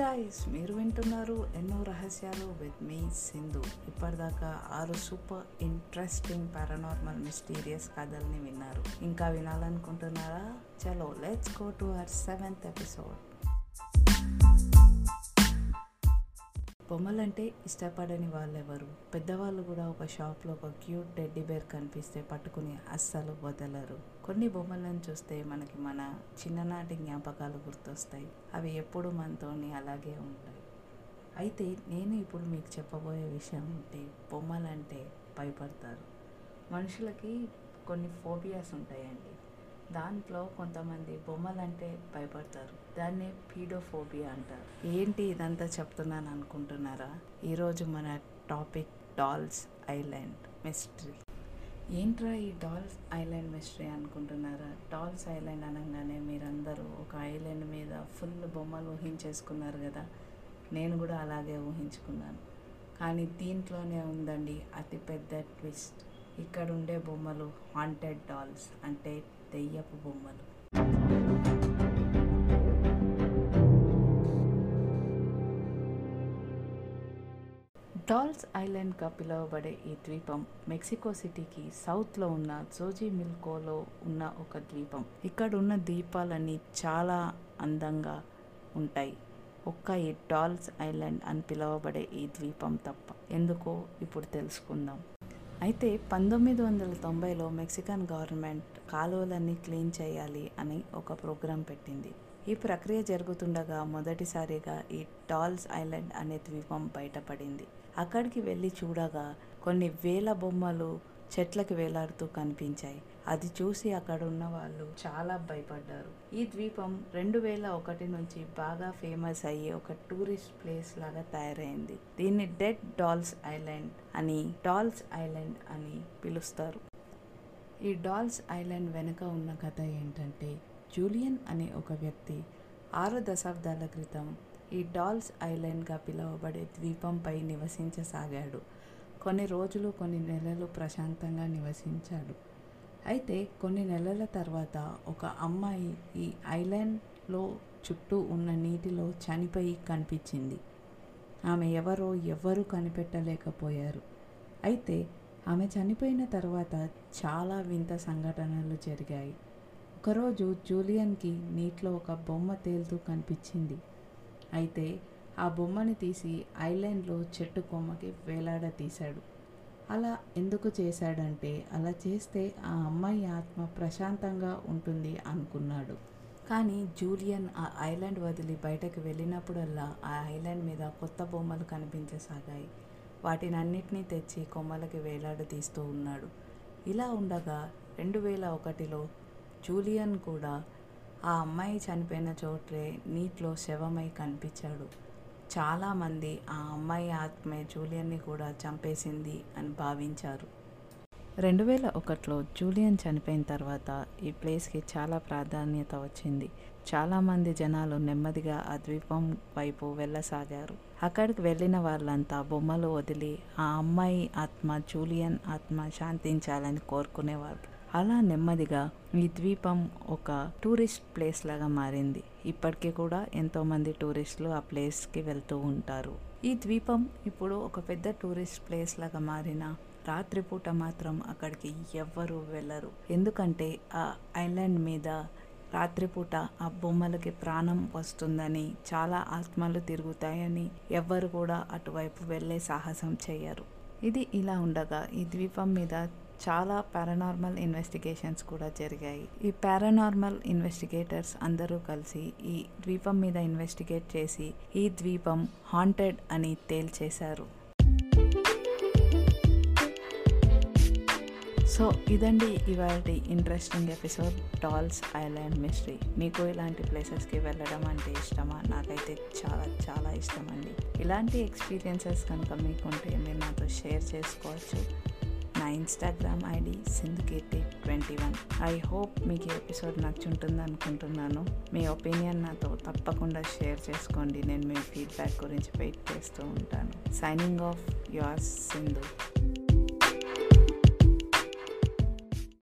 Guys మీరు వింటున్నారు ఎన్నో రహస్యాలు విత్ మీ సింధు ఇప్పటిదాకా ఆరు సూపర్ ఇంట్రెస్టింగ్ పారానార్మల్ మిస్టీరియస్ కథల్ని విన్నారు. ఇంకా వినాలనుకుంటున్నారా? చలో let's go to our seventh episode బొమ్మలంటే ఇష్టపడని వాళ్ళెవరు? పెద్దవాళ్ళు కూడా ఒక షాప్లో ఒక క్యూట్ టెడ్డీ బేర్ కనిపిస్తే పట్టుకుని అస్సలు వదలరు. కొన్ని బొమ్మలను చూస్తే మనకి మన చిన్ననాటి జ్ఞాపకాలు గుర్తొస్తాయి. అవి ఎప్పుడు మనతోని అలాగే ఉంటాయి. అయితే నేను ఇప్పుడు మీకు చెప్పబోయే విషయం అంటే బొమ్మలంటే భయపడతారు. మనుషులకి కొన్ని ఫోబియాస్ ఉంటాయండి. దాంట్లో కొంతమంది బొమ్మలంటే భయపడతారు. దాన్నే పీడోఫోబియా అంటారు. ఏంటి ఇదంతా చెప్తున్నాను అనుకుంటున్నారా? ఈరోజు మన టాపిక్ డాల్స్ ఐలాండ్ మిస్టరీ. ఏంట్రా ఈ డాల్స్ ఐలాండ్ మిస్టరీ అనుకుంటున్నారా? డాల్స్ ఐలాండ్ అనగానే మీరందరూ ఒక ఐలాండ్ మీద ఫుల్ బొమ్మలు ఊహించేసుకున్నారు కదా? నేను కూడా అలాగే ఊహించుకున్నాను. కానీ దీంట్లోనే ఉందండి అతిపెద్ద ట్విస్ట్. ఇక్కడ ఉండే బొమ్మలు హాంటెడ్ డాల్స్ అంటే దెయ్యపు బొమ్మలు. డాల్స్ ఐలాండ్గా పిలువబడే ఈ ద్వీపం మెక్సికో సిటీకి సౌత్లో ఉన్న జోజీ మిల్కోలో ఉన్న ఒక ద్వీపం. ఇక్కడ ఉన్న ద్వీపాలన్నీ చాలా అందంగా ఉంటాయి. ఒక్క ఈ డాల్స్ ఐలాండ్ అని పిలువబడే ఈ ద్వీపం తప్ప. ఎందుకో ఇప్పుడు తెలుసుకుందాం. అయితే పంతొమ్మిది వందల తొంభైలో మెక్సికన్ గవర్నమెంట్ కాలువలన్నీ క్లీన్ చేయాలి అని ఒక ప్రోగ్రాం పెట్టింది. ఈ ప్రక్రియ జరుగుతుండగా మొదటిసారిగా ఈ టాల్స్ ఐలాండ్ అనే ద్వీపం బయటపడింది. అక్కడికి వెళ్ళి చూడగా కొన్ని వేల బొమ్మలు చెట్లకు వేలాడుతూ కనిపించాయి. అది చూసి అక్కడ ఉన్న వాళ్ళు చాలా భయపడ్డారు. ఈ ద్వీపం రెండు వేల ఒకటి నుంచి బాగా ఫేమస్ అయ్యే ఒక టూరిస్ట్ ప్లేస్ లాగా తయారైంది. దీన్ని డెడ్ డాల్స్ ఐలాండ్ అని డాల్స్ ఐలాండ్ అని పిలుస్తారు. ఈ డాల్స్ ఐలాండ్ వెనుక ఉన్న కథ ఏంటంటే జూలియన్ అనే ఒక వ్యక్తి ఆరు దశాబ్దాల క్రితం ఈ డాల్స్ ఐలాండ్గా పిలువబడే ద్వీపంపై నివసించసాగాడు. కొన్ని రోజులు కొన్ని నెలలు ప్రశాంతంగా నివసించాడు. అయితే కొన్ని నెలల తర్వాత ఒక అమ్మాయి ఈ ఐలాండ్లో చుట్టూ ఉన్న నీటిలో చనిపోయి కనిపించింది. ఆమె ఎవరో ఎవ్వరూ కనిపెట్టలేకపోయారు. అయితే ఆమె చనిపోయిన తర్వాత చాలా వింత సంఘటనలు జరిగాయి. ఒకరోజు జూలియన్కి నీటిలో ఒక బొమ్మ తేలుతూ కనిపించింది. అయితే ఆ బొమ్మని తీసి ఐలాండ్లో చెట్టు కొమ్మకి వేలాడతీశాడు అలా ఎందుకు చేశాడంటే అలా చేస్తే ఆ అమ్మాయి ఆత్మ ప్రశాంతంగా ఉంటుంది అనుకున్నాడు. కానీ జూలియన్ ఆ ఐలాండ్ వదిలి బయటకు వెళ్ళినప్పుడల్లా ఆ ఐలాండ్ మీద కొత్త బొమ్మలు కనిపించసాగాయి. వాటిని అన్నిటినీ తెచ్చి కొమ్మలకి వేలాడదీస్తూ ఉన్నాడు. ఇలా ఉండగా రెండు వేల ఒకటిలో జూలియన్ కూడా ఆ అమ్మాయి చనిపోయిన చోటే నీటిలో శవమై కనిపించాడు. చాలామంది ఆ అమ్మాయి ఆత్మే జూలియన్ని కూడా చంపేసింది అని భావించారు. రెండు వేల ఒకటిలో జూలియన్ చనిపోయిన తర్వాత ఈ ప్లేస్కి చాలా ప్రాధాన్యత వచ్చింది. చాలామంది జనాలు నెమ్మదిగా ఆ ద్వీపం వైపు వెళ్ళసాగారు. అక్కడికి వెళ్ళిన వాళ్ళంతా బొమ్మలు వదిలి ఆ అమ్మాయి ఆత్మ జూలియన్ ఆత్మ శాంతించాలని కోరుకునేవారు. అలా నెమ్మదిగా ఈ ద్వీపం ఒక టూరిస్ట్ ప్లేస్ లాగా మారింది. ఇప్పటికీ కూడా ఎంతోమంది టూరిస్టులు ఆ ప్లేస్కి వెళ్తూ ఉంటారు. ఈ ద్వీపం ఇప్పుడు ఒక పెద్ద టూరిస్ట్ ప్లేస్ లాగా మారిన రాత్రిపూట మాత్రం అక్కడికి ఎవ్వరూ వెళ్ళరు. ఎందుకంటే ఆ ఐలాండ్ మీద రాత్రిపూట ఆ బొమ్మలకి ప్రాణం వస్తుందని చాలా ఆత్మలు తిరుగుతాయని ఎవ్వరు కూడా అటువైపు వెళ్ళే సాహసం చేయరు ఇది ఇలా ఉండగా ఈ ద్వీపం మీద చాలా పారానార్మల్ ఇన్వెస్టిగేషన్స్ కూడా జరిగాయి. ఈ పారానార్మల్ ఇన్వెస్టిగేటర్స్ అందరూ కలిసి ఈ ద్వీపం మీద ఇన్వెస్టిగేట్ చేసి ఈ ద్వీపం హాంటెడ్ అని తేల్చేశారు. సో ఇదండి ఇవాళ interesting episode dolls island mystery మీకు ఇలాంటి ప్లేసెస్కి వెళ్ళడం అంటే ఇష్టమా? నాకైతే చాలా చాలా ఇష్టం అండి ఇలాంటి ఎక్స్పీరియన్సెస్ కనుక మీకుంటే మీరు నాతో షేర్ చేసుకోవచ్చు. నా Instagram ID Sindhukeerthi twenty one I hope మీకు ఈ ఎపిసోడ్ నచ్చుంటుంది అనుకుంటున్నాను. మీ ఒపీనియన్ నాతో తప్పకుండా షేర్ చేసుకోండి. నేను మీ ఫీడ్బ్యాక్ గురించి వెయిట్ చేస్తూ ఉంటాను. Signing off yours Sindhu